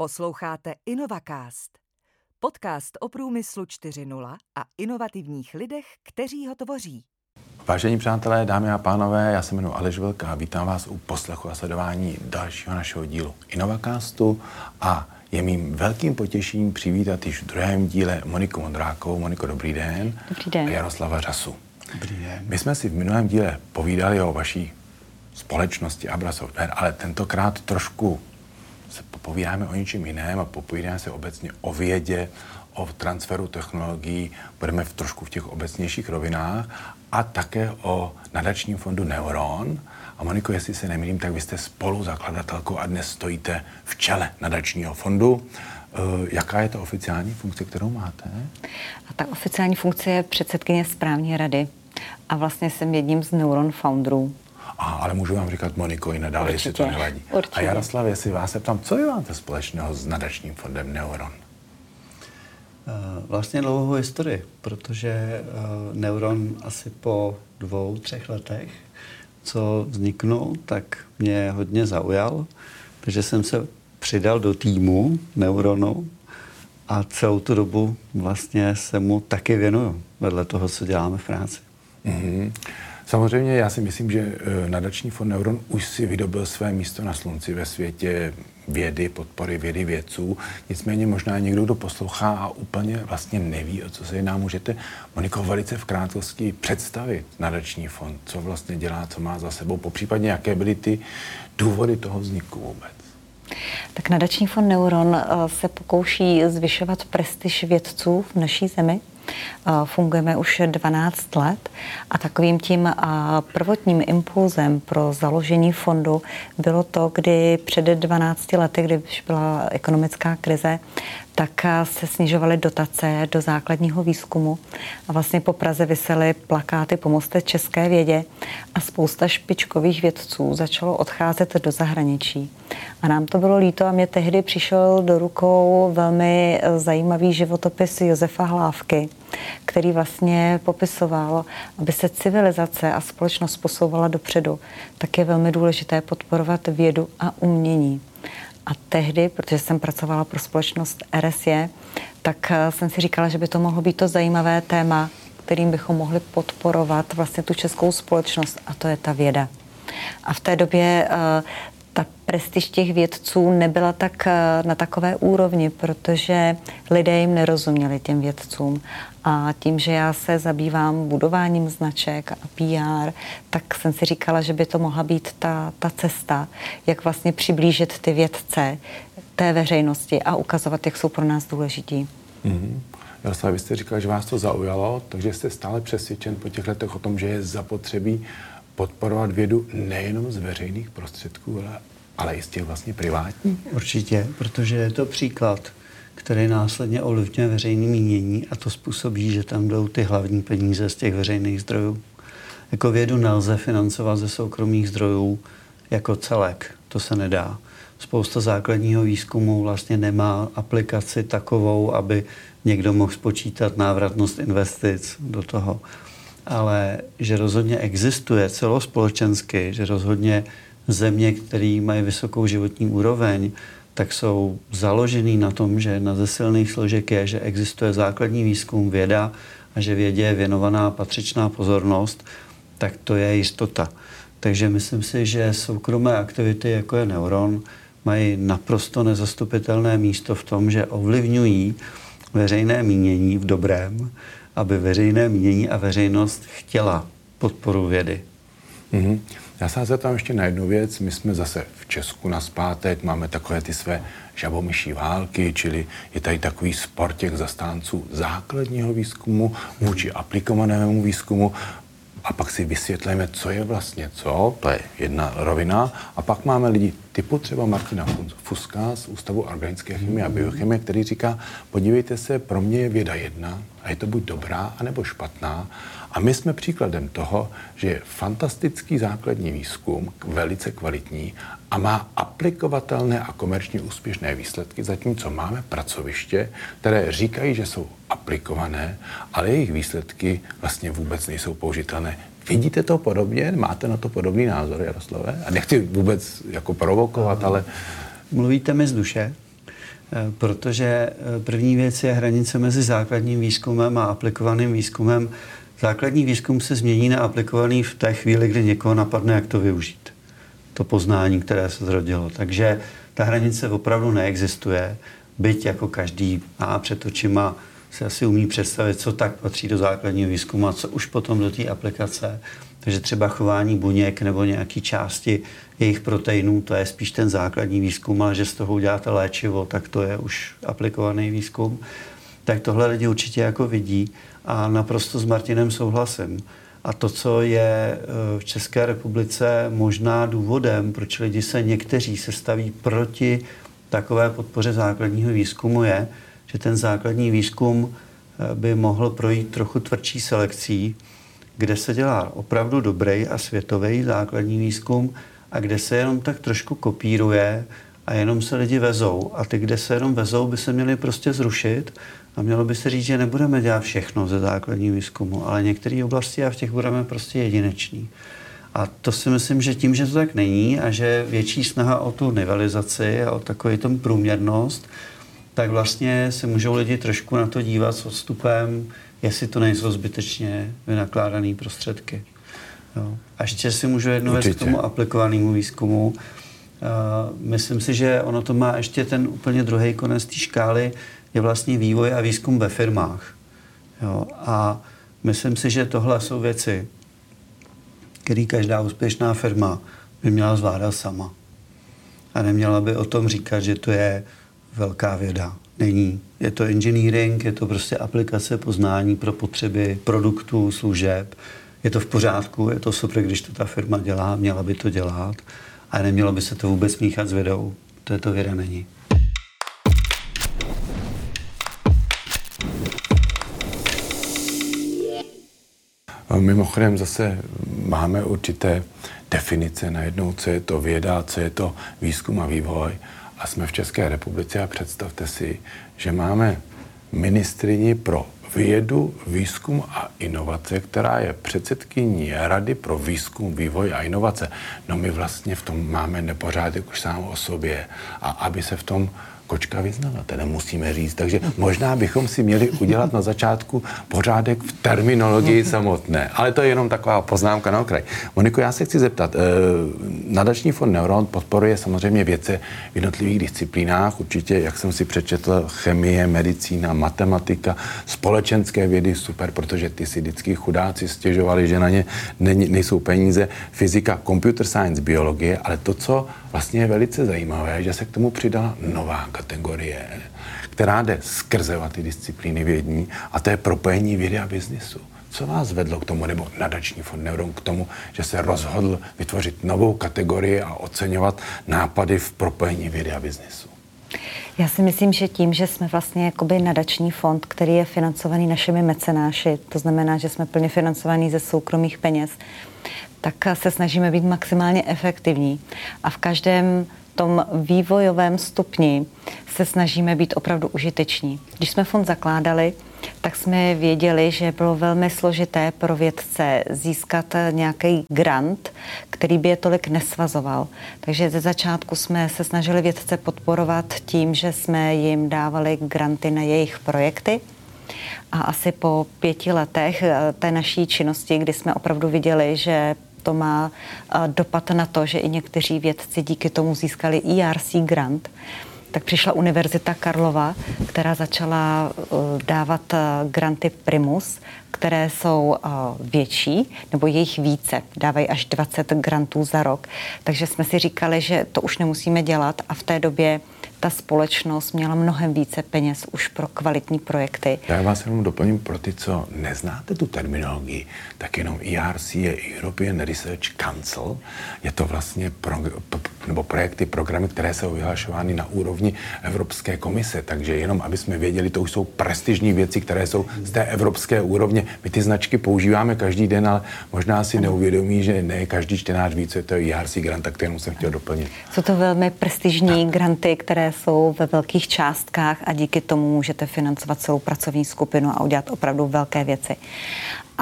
Posloucháte InnovaCast, podcast o průmyslu 4.0 a inovativních lidech, kteří ho tvoří. Vážení přátelé, dámy a pánové, já se jmenuji Aleš Vilka a vítám vás u poslechu a sledování dalšího našeho dílu InnovaCastu a je mým velkým potěšením přivítat již v druhém díle Moniku Mondrákovou. Moniko, dobrý den. Dobrý den. A Jaroslava Řasu. Dobrý den. My jsme si v minulém díle povídali o vaší společnosti Abra Software, ale tentokrát trošku se popovídáme o něčem jiném a popovídáme se obecně o vědě, o transferu technologií, budeme v trošku v těch obecnějších rovinách a také o nadačním fondu Neuron. A Moniko, jestli se nemýlím, tak vy jste spoluzakladatelkou a dnes stojíte v čele nadačního fondu. Eh, jaká je to oficiální funkce, kterou máte? A ta oficiální funkce je předsedkyně správní rady. A vlastně jsem jedním z Neuron founderů. A, ale můžu vám říkat Moniko i nadále, jestli to nevadí. Určitě. A Jaroslav, jestli vás se ptám, co vy máte společného s nadačním fondem Neuron? Eh, Vlastně dlouhou historii, protože eh, Neuron asi po dvou, třech letech, co vzniknul, tak mě hodně zaujal, takže jsem se přidal do týmu Neuronu a celou tu dobu vlastně se mu taky věnuju, vedle toho, co děláme v práci. Mm-hmm. Samozřejmě já si myslím, že eh, nadační fond Neuron už si vydobil své místo na slunci ve světě vědy, podpory vědy vědců. Nicméně možná někdo, kdo poslouchá a úplně vlastně neví, o co se jedná, můžete, Moniko, velice v krátkosti představit nadační fond, co vlastně dělá, co má za sebou, popřípadně jaké byly ty důvody toho vzniku vůbec. Tak nadační fond Neuron eh, se pokouší zvyšovat prestiž vědců v naší zemi. Fungujeme už 12 let a takovým tím prvotním impulzem pro založení fondu bylo to, kdy před 12 lety, když byla ekonomická krize, tak eh, se snižovaly dotace do základního výzkumu a vlastně po Praze vysely plakáty Pomozte české vědě a spousta špičkových vědců začalo odcházet do zahraničí. A nám to bylo líto a mě tehdy přišel do rukou velmi eh, zajímavý životopis Josefa Hlávky, který vlastně popisoval, aby se civilizace a společnost posouvala dopředu, tak je velmi důležité podporovat vědu a umění. A tehdy, protože jsem pracovala pro společnost RSE, tak eh, jsem si říkala, že by to mohlo být to zajímavé téma, kterým bychom mohli podporovat vlastně tu českou společnost, a to je ta věda. A v té době eh, ta prestiž těch vědců nebyla tak eh, na takové úrovni, protože lidé jim nerozuměli těm vědcům. A tím, že já se zabývám budováním značek a PR, tak jsem si říkala, že by to mohla být ta, ta cesta, jak vlastně přiblížit ty vědce té veřejnosti a ukazovat, jak jsou pro nás důležití. Mm-hmm. Jaroslav, vy jste říkal, že vás to zaujalo, takže jste stále přesvědčen po těch letech o tom, že je zapotřebí podporovat vědu nejenom z veřejných prostředků, ale, ale těch vlastně privátních? Určitě, protože je to příklad, který následně ovlivňuje veřejné mínění a to způsobí, že tam jdou ty hlavní peníze z těch veřejných zdrojů. Jako vědu nelze financovat ze soukromých zdrojů jako celek, to se nedá. Spousta základního výzkumu vlastně nemá aplikaci takovou, aby někdo mohl spočítat návratnost investic do toho. Ale že rozhodně existuje celospolečensky, že rozhodně země, které mají vysokou životní úroveň, tak jsou založený na tom, že jedna ze silných složek je, že existuje základní výzkum, věda a že vědě je věnovaná patřičná pozornost, tak to je jistota. Takže myslím si, že soukromé aktivity, jako je Neuron, mají naprosto nezastupitelné místo v tom, že ovlivňují veřejné mínění v dobrém, aby veřejné mínění a veřejnost chtěla podporu vědy. Mm-hmm. Já se zeptám ještě na jednu věc. My jsme zase v Česku na zpátek, máme takové ty své žabomyší války, čili je tady takový sport těch zastánců základního výzkumu vůči aplikovanému výzkumu. A pak si vysvětlíme, co je vlastně co, to je jedna rovina, a pak máme lidi typu třeba Martina Fuska z Ústavu organické chemie a biochemie, který říká, podívejte se, pro mě je věda jedna a je to buď dobrá, anebo špatná a my jsme příkladem toho, že je fantastický základní výzkum, velice kvalitní a má aplikovatelné a komerčně úspěšné výsledky, zatímco máme pracoviště, které říkají, že jsou aplikované, ale jejich výsledky vlastně vůbec nejsou použitelné. Vidíte to podobně? Máte na to podobný názor, Jaroslave? A nechci vůbec jako provokovat, ale... Mluvíte mi z duše, protože první věc je hranice mezi základním výzkumem a aplikovaným výzkumem. Základní výzkum se změní na aplikovaný v té chvíli, kdy někoho napadne, jak to využít. To poznání, které se zrodilo. Takže ta hranice opravdu neexistuje, byť jako každý má před očima se asi umí představit, co tak patří do základního výzkumu a co už potom do té aplikace. Takže třeba chování buněk nebo nějaké části jejich proteinů, to je spíš ten základní výzkum, ale že z toho uděláte léčivo, tak to je už aplikovaný výzkum. Tak tohle lidi určitě jako vidí a naprosto s Martinem souhlasím. A to, co je e, v České republice možná důvodem, proč lidi se někteří se staví proti takové podpoře základního výzkumu, je, že ten základní výzkum e, by mohl projít trochu tvrdší selekcí, kde se dělá opravdu dobrý a světový základní výzkum a kde se jenom tak trošku kopíruje a jenom se lidi vezou. A ty, kde se jenom vezou, by se měli prostě zrušit a mělo by se říct, že nebudeme dělat všechno ze základního výzkumu, ale některé oblasti a v těch budeme prostě jedineční. A to si myslím, že tím, že to tak není a že větší snaha o tu nivelizaci a o takový tom průměrnost, tak vlastně se můžou lidi trošku na to dívat s odstupem, jestli to nejsou zbytečně vynakládané prostředky. Jo. A ještě si můžu jednu věc k tomu aplikovanému výzkumu. Uh, myslím si, že ono to má ještě ten úplně druhý konec té škály, je vlastně vývoj a výzkum ve firmách. Jo. A myslím si, že tohle jsou věci, které každá úspěšná firma by měla zvládat sama. A neměla by o tom říkat, že to je velká věda. Není. Je to engineering, je to prostě aplikace poznání pro potřeby produktů, služeb. Je to v pořádku, je to super, když to ta firma dělá, měla by to dělat, ale nemělo by se to vůbec míchat s vědou. To je to věda není. Mimochodem zase máme určité definice najednou, co je to věda, co je to výzkum a vývoj. A jsme v České republice a představte si, že máme ministrini pro vědu, výzkum a inovace, která je předsedkyní Rady pro výzkum, vývoj a inovace. No my vlastně v tom máme nepořádek už sám o sobě. A aby se v tom kočka vyznala, teda musíme říct. Takže možná bychom si měli udělat na začátku pořádek v terminologii samotné. Ale to je jenom taková poznámka na okraj. Moniko, já se chci zeptat. Eh, nadační fond Neuron podporuje samozřejmě věce v jednotlivých disciplínách. Určitě, jak jsem si přečetl, chemie, medicína, matematika, společenské vědy, super, protože ty si vždycky chudáci stěžovali, že na ně nejsou peníze. Fyzika, computer science, biologie, ale to, co vlastně je velice zajímavé, že se k tomu přidala nová kategorie, která jde skrze ty disciplíny vědní a to je propojení vědy a biznisu. Co vás vedlo k tomu, nebo nadační fond Neuron k tomu, že se rozhodl vytvořit novou kategorii a oceňovat nápady v propojení vědy a biznisu? Já si myslím, že tím, že jsme vlastně jakoby nadační fond, který je financovaný našimi mecenáši, to znamená, že jsme plně financovaný ze soukromých peněz, tak se snažíme být maximálně efektivní. A v každém tom vývojovém stupni se snažíme být opravdu užiteční. Když jsme fond zakládali, tak jsme věděli, že bylo velmi složité pro vědce získat nějaký grant, který by je tolik nesvazoval. Takže ze začátku jsme se snažili vědce podporovat tím, že jsme jim dávali granty na jejich projekty. A asi po pěti letech eh, té naší činnosti, kdy jsme opravdu viděli, že to má dopad na to, že i někteří vědci díky tomu získali ERC grant, tak přišla Univerzita Karlova, která začala eh, dávat eh, granty Primus, které jsou větší, nebo jejich více, dávají až 20 grantů za rok. Takže jsme si říkali, že to už nemusíme dělat a v té době ta společnost měla mnohem více peněz už pro kvalitní projekty. Já vás jenom doplním pro ty, co neznáte tu terminologii, tak jenom ERC je European Research Council. Je to vlastně pro, nebo projekty, programy, které jsou vyhlašovány na úrovni Evropské komise. Takže jenom, aby jsme věděli, to už jsou prestižní věci, které jsou z té evropské úrovně. My ty značky používáme každý den, ale možná si neuvědomí, že ne každý čtenář ví, co je to ERC grant, tak jenom jsem chtěl doplnit. Jsou to velmi prestižní tak. granty, které jsou ve velkých částkách a díky tomu můžete financovat celou pracovní skupinu a udělat opravdu velké věci.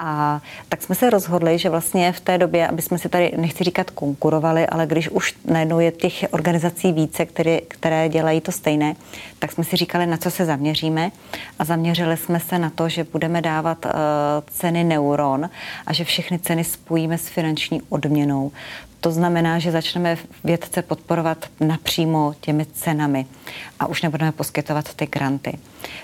A tak jsme se rozhodli, že vlastně v té době, aby jsme si tady, nechci říkat konkurovali, ale když už najednou je těch organizací více, které, které dělají to stejné, tak jsme si říkali, na co se zaměříme a zaměřili jsme se na to, že budeme dávat uh, ceny neuron a že všechny ceny spojíme s finanční odměnou. To znamená, že začneme vědce podporovat napřímo těmi cenami a už nebudeme poskytovat ty granty.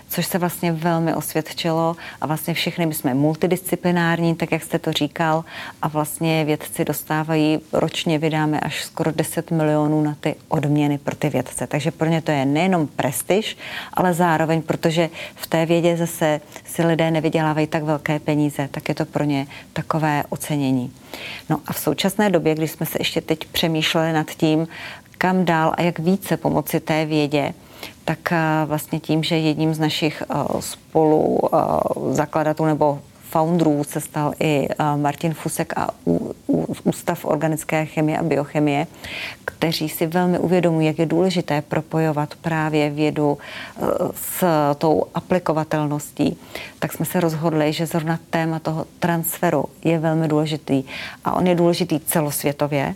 Což se vlastně velmi osvědčilo a vlastně všechny my jsme multidisciplinární, tak jak jste to říkal, a vlastně vědci dostávají, ročně vydáme až skoro 10 milionů na ty odměny pro ty vědce. Takže pro ně to je nejenom prestiž, ale zároveň, protože v té vědě zase si lidé nevydělávají tak velké peníze, tak je to pro ně takové ocenění. No a v současné době, když jsme se ještě teď přemýšleli nad tím, kam dál a jak více pomoci té vědě, tak eh, vlastně tím, že jedním z našich eh, spolu eh, zakladatelů nebo founderů se stal i Martin Fusek a Ústav organické chemie a biochemie, kteří si velmi uvědomují, jak je důležité propojovat právě vědu s tou aplikovatelností, tak jsme se rozhodli, že zrovna téma toho transferu je velmi důležitý. A on je důležitý celosvětově,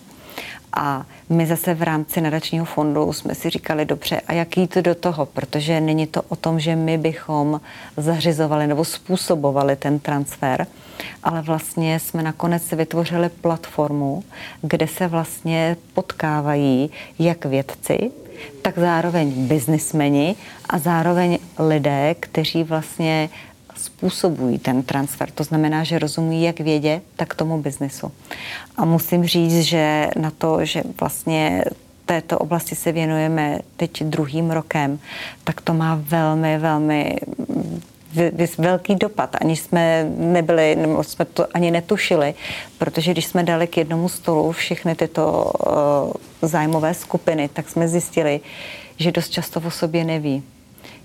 a my zase v rámci nadačního fondu jsme si říkali, dobře, a jak jít do toho, protože není to o tom, že my bychom zařizovali nebo způsobovali ten transfer, ale vlastně jsme nakonec vytvořili platformu, kde se vlastně potkávají jak vědci, tak zároveň biznismeni a zároveň lidé, kteří vlastně způsobují ten transfer. To znamená, že rozumí jak vědě, tak tomu biznesu. A musím říct, že na to, že vlastně této oblasti se věnujeme teď druhým rokem, tak to má velmi, velmi velký dopad. Ani jsme nebyli, nebo jsme to ani netušili, protože když jsme dali k jednomu stolu všechny tyto uh, zájmové skupiny, tak jsme zjistili, že dost často o sobě neví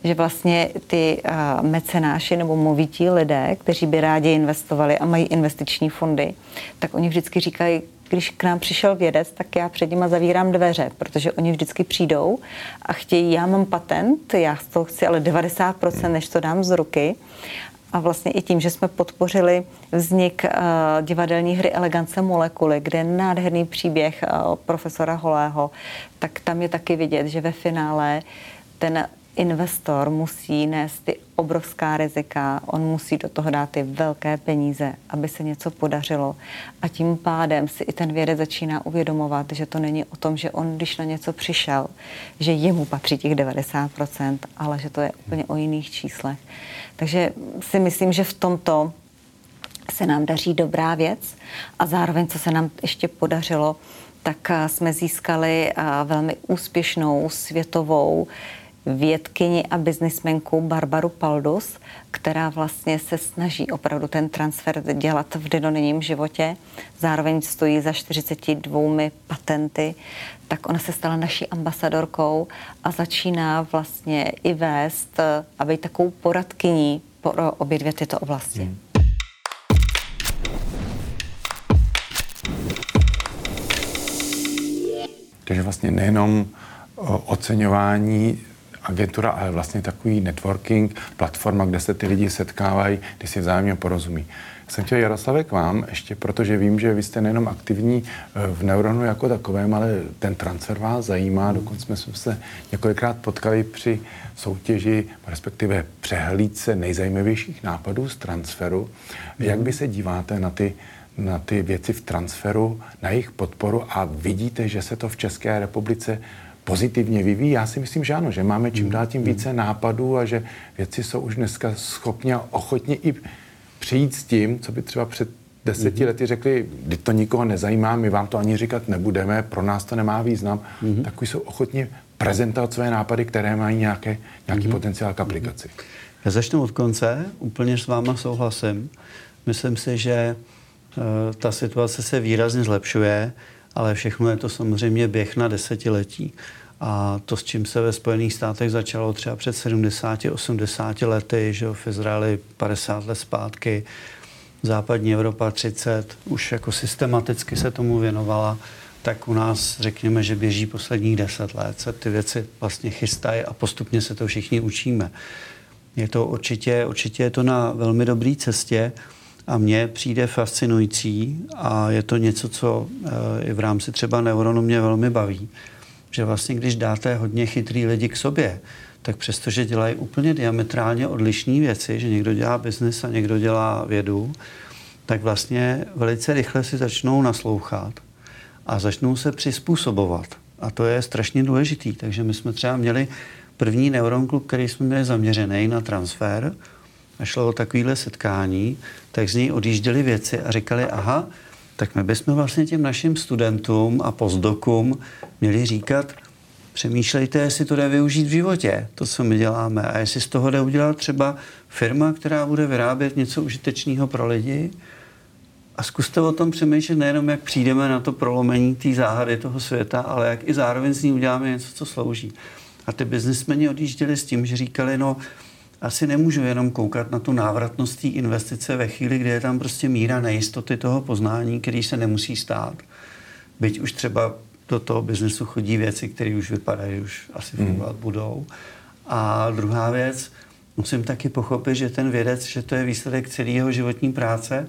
že vlastně ty uh, mecenáši nebo movití lidé, kteří by rádi investovali a mají investiční fondy, tak oni vždycky říkají, když k nám přišel vědec, tak já před nima zavírám dveře, protože oni vždycky přijdou a chtějí, já mám patent, já z toho chci ale 90%, než to dám z ruky. A vlastně i tím, že jsme podpořili vznik uh, divadelní hry Elegance molekuly, kde je nádherný příběh uh, profesora Holého, tak tam je taky vidět, že ve finále ten investor musí nést ty obrovská rizika, on musí do toho dát ty velké peníze, aby se něco podařilo. A tím pádem si i ten vědec začíná uvědomovat, že to není o tom, že on, když na něco přišel, že jemu patří těch 90%, ale že to je úplně o jiných číslech. Takže si myslím, že v tomto se nám daří dobrá věc a zároveň, co se nám ještě podařilo, tak jsme získali velmi úspěšnou světovou vědkyni a biznismenku Barbaru Paldus, která vlastně se snaží opravdu ten transfer dělat v denodenním životě. Zároveň stojí za 42 patenty, tak ona se stala naší ambasadorkou a začíná vlastně i vést a být takovou poradkyní pro obě dvě tyto oblasti. Hmm. Takže vlastně nejenom oceňování agentura, ale vlastně takový networking, platforma, kde se ty lidi setkávají, kde si vzájemně porozumí. Jsem chtěl Jaroslave k vám, ještě protože vím, že vy jste nejenom aktivní eh, v Neuronu jako takovém, ale ten transfer vás zajímá. Dokonce jsme se několikrát potkali při soutěži, respektive přehlídce nejzajímavějších nápadů z transferu. Jak vy se díváte na ty na ty věci v transferu, na jejich podporu a vidíte, že se to v České republice pozitivně vyvíjí? Já si myslím, že ano, že máme čím dál tím více nápadů a že věci jsou už dneska schopni a ochotni i přijít s tím, co by třeba před deseti mm-hmm. lety řekli, kdy to nikoho nezajímá, my vám to ani říkat nebudeme, pro nás to nemá význam, mm-hmm. tak jsou ochotni prezentovat své nápady, které mají nějaké, nějaký mm-hmm. potenciál k aplikaci. Já začnu od konce, úplně s váma souhlasím. Myslím si, že uh, ta situace se výrazně zlepšuje ale všechno je to samozřejmě běh na desetiletí. A to, s čím se ve Spojených státech začalo třeba před 70-80 lety, že v Izraeli 50 let zpátky, západní Evropa 30, už jako systematicky se tomu věnovala, tak u nás řekněme, že běží posledních 10 let, se ty věci vlastně chystají a postupně se to všichni učíme. Je to určitě, určitě je to na velmi dobré cestě A mně přijde fascinující a je to něco, co eh, i v rámci třeba neuronu mě velmi baví, že vlastně když dáte hodně chytrý lidi k sobě, tak přestože dělají úplně diametrálně odlišné věci, že někdo dělá biznis a někdo dělá vědu, tak vlastně velice rychle si začnou naslouchat a začnou se přizpůsobovat. A to je strašně důležitý. Takže my jsme třeba měli první Neuron Club, který jsme měli zaměřený na transfer a šlo o takovéhle setkání, tak z něj odjížděly věci a říkali, aha, tak my bychom vlastně těm našim studentům a postdokům měli říkat, přemýšlejte, jestli to jde využít v životě, to, co my děláme, a jestli z toho jde udělat třeba firma, která bude vyrábět něco užitečného pro lidi, a zkuste o tom přemýšlet nejenom, jak přijdeme na to prolomení té záhady toho světa, ale jak i zároveň z ní uděláme něco, co slouží. A ty biznismeni odjížděli s tím, že říkali, no asi nemůžu jenom koukat na tu návratnost té investice ve chvíli, kdy je tam prostě míra nejistoty toho poznání, který se nemusí stát. Byť už třeba do toho biznesu chodí věci, které už vypadají, už asi hmm. fungovat mm. budou. A druhá věc, musím taky pochopit, že ten vědec, že to je výsledek celého životní práce,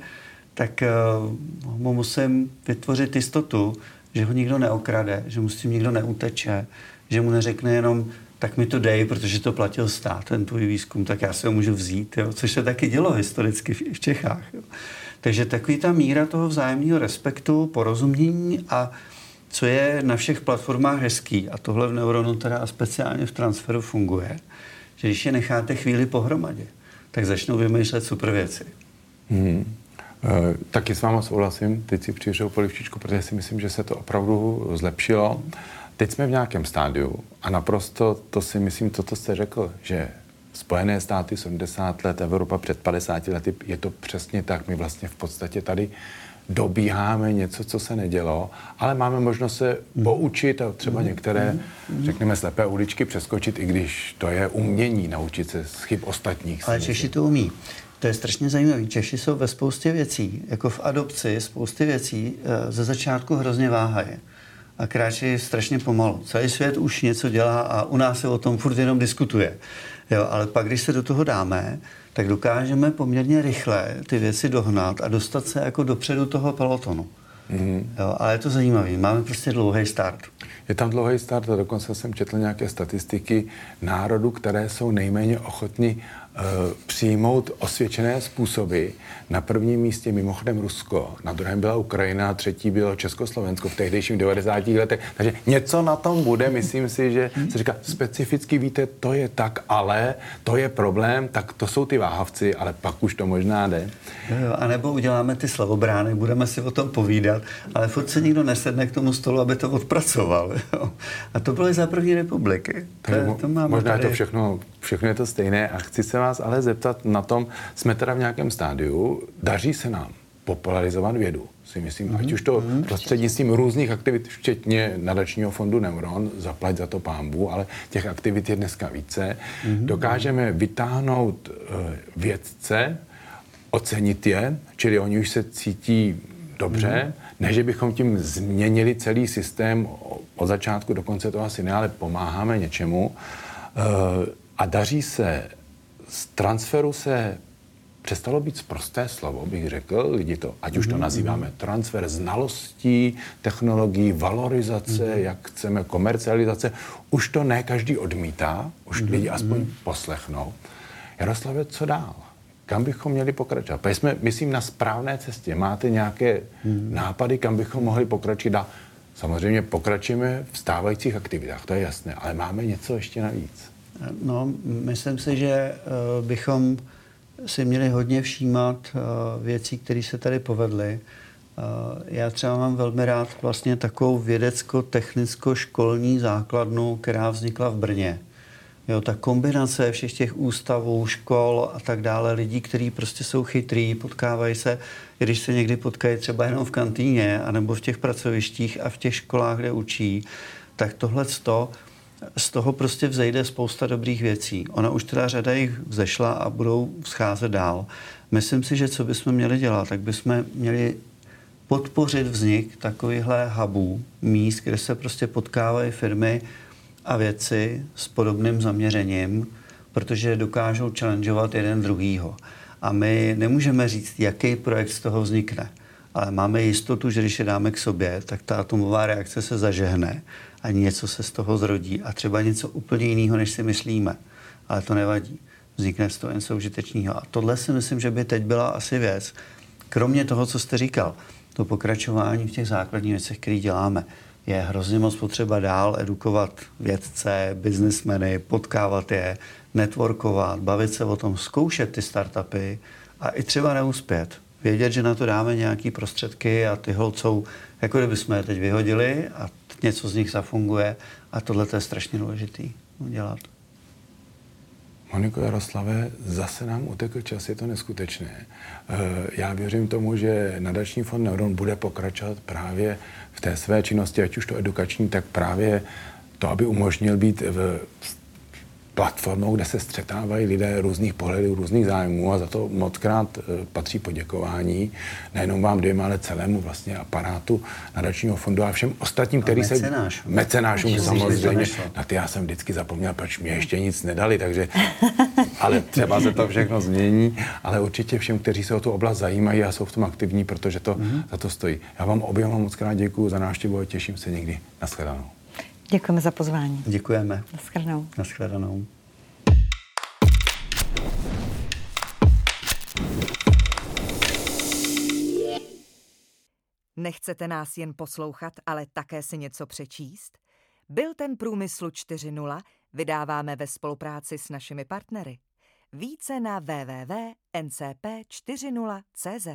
tak uh, mu musím vytvořit jistotu, že ho nikdo neokrade, že mu s tím nikdo neuteče, že mu neřekne jenom, tak mi to dej, protože to platil stát, ten tvůj výzkum, tak já se ho můžu vzít, jo? což se taky dělo historicky v, v Čechách. Jo? Takže takový ta míra toho vzájemného respektu, porozumění a co je na všech platformách hezký, a tohle v Neuronu teda a speciálně v transferu funguje, že když je necháte chvíli pohromadě, tak začnou vymýšlet super věci. Hmm. E, taky s váma souhlasím, teď si přišel polivčičku, protože si myslím, že se to opravdu zlepšilo. Teď jsme v nějakém stádiu a naprosto to si myslím, to, co jste řekl, že Spojené státy 70 let, Evropa před 50 lety, je to přesně tak. My vlastně v podstatě tady dobíháme něco, co se nedělo, ale máme možnost se poučit a třeba některé, řekněme, slepé uličky přeskočit, i když to je umění naučit se z chyb ostatních. Ale Češi to umí. To je strašně zajímavé. Češi jsou ve spoustě věcí, jako v adopci, spoustě věcí eh, ze začátku hrozně váhají a kráčí strašně pomalu. Celý svět už něco dělá a u nás se o tom furt jenom diskutuje. Jo, ale pak, když se do toho dáme, tak dokážeme poměrně rychle ty věci dohnat a dostat se jako dopředu toho pelotonu. Mm-hmm. Jo, ale je to zajímavé. Máme prostě dlouhý start. Je tam dlouhý start a dokonce jsem četl nějaké statistiky národů, které jsou nejméně ochotní přijmout osvědčené způsoby. Na prvním místě mimochodem Rusko, na druhém byla Ukrajina, třetí bylo Československo v tehdejším 90. letech. Takže něco na tom bude, myslím si, že se říká specificky, víte, to je tak, ale to je problém, tak to jsou ty váhavci, ale pak už to možná jde. Jo, a nebo uděláme ty slavobrány, budeme si o tom povídat, ale furt se nikdo nesedne k tomu stolu, aby to odpracoval. Jo. A to bylo i za první republiky. To, to máme možná tady. je to všechno, všechno je to stejné a chci se vás ale zeptat na tom, jsme teda v nějakém stádiu, daří se nám popularizovat vědu, si myslím, mm-hmm. ať už to mm-hmm. prostřednictvím různých aktivit, včetně nadačního fondu Neuron, zaplať za to pámbu, ale těch aktivit je dneska více. Mm-hmm. Dokážeme vytáhnout uh, vědce, ocenit je, čili oni už se cítí dobře, mm-hmm. ne, že bychom tím změnili celý systém od začátku do konce to asi ne, ale pomáháme něčemu. Uh, a daří se z transferu se přestalo být prosté slovo, bych řekl, lidi to, ať už to mhm, nazýváme mhm. transfer znalostí, technologií, valorizace, mm. jak chceme, komercializace, už to ne každý odmítá, už mm. lidi aspoň poslechnou. Jaroslave, co dál? Kam bychom měli pokračovat? Protože jsme, myslím, na správné cestě. Máte nějaké mm. nápady, kam bychom mohli pokračovat dál? Samozřejmě pokračujeme v stávajících aktivitách, to je jasné, ale máme něco ještě navíc. No, myslím si, že eh, bychom si měli hodně všímat eh, věcí, které se tady povedly. Eh, já třeba mám velmi rád vlastně takovou vědecko-technicko-školní základnu, která vznikla v Brně. Jo, ta kombinace všech těch ústavů, škol a tak dále, lidí, kteří prostě jsou chytrý, potkávají se, když se někdy potkají třeba jenom v kantýně, anebo v těch pracovištích a v těch školách, kde učí, tak tohle to z toho prostě vzejde spousta dobrých věcí. Ona už teda řada jich vzešla a budou scházet dál. Myslím si, že co bychom měli dělat, tak bychom měli podpořit vznik takovýchhle hubů, míst, kde se prostě potkávají firmy a věci s podobným zaměřením, protože dokážou challengeovat jeden druhýho. A my nemůžeme říct, jaký projekt z toho vznikne. Ale máme jistotu, že když je dáme k sobě, tak ta atomová reakce se zažehne a něco se z toho zrodí a třeba něco úplně jiného, než si myslíme. Ale to nevadí. Vznikne z toho něco užitečného. A tohle si myslím, že by teď byla asi věc, kromě toho, co jste říkal, to pokračování v těch základních věcech, které děláme, je hrozně moc potřeba dál edukovat vědce, biznismeny, potkávat je, networkovat, bavit se o tom, zkoušet ty startupy a i třeba neuspět. Vědět, že na to dáme nějaké prostředky a ty holcou, jako kdyby jsme je teď vyhodili a něco z nich zafunguje a tohle je strašně důležitý udělat. Moniko Jaroslave, zase nám utekl čas, je to neskutečné. Eh, já věřím tomu, že nadační fond Neuron bude pokračovat právě v té své činnosti, ať už to edukační, tak právě to, aby umožnil být v platformou, kde se střetávají lidé různých pohledů, různých zájmů a za to moc krát eh, patří poděkování nejenom vám dvěma, ale celému vlastně aparátu nadačního fondu a všem ostatním, kteří se... Mecenášům. samozřejmě. Na ty já jsem vždycky zapomněl, proč mě ještě nic nedali, takže... ale třeba se to všechno změní, ale určitě všem, kteří se o tu oblast zajímají a jsou v tom aktivní, protože to mm-hmm. za to stojí. Já vám oběma moc krát děkuji za návštěvu a těším se někdy. Naschledanou. Děkujeme za pozvání. Děkujeme. Naschledanou. Naschledanou. Nechcete nás jen poslouchat, ale také si něco přečíst? Byl ten Průmyslu 4.0 vydáváme ve spolupráci s našimi partnery. Více na www.ncp40.cz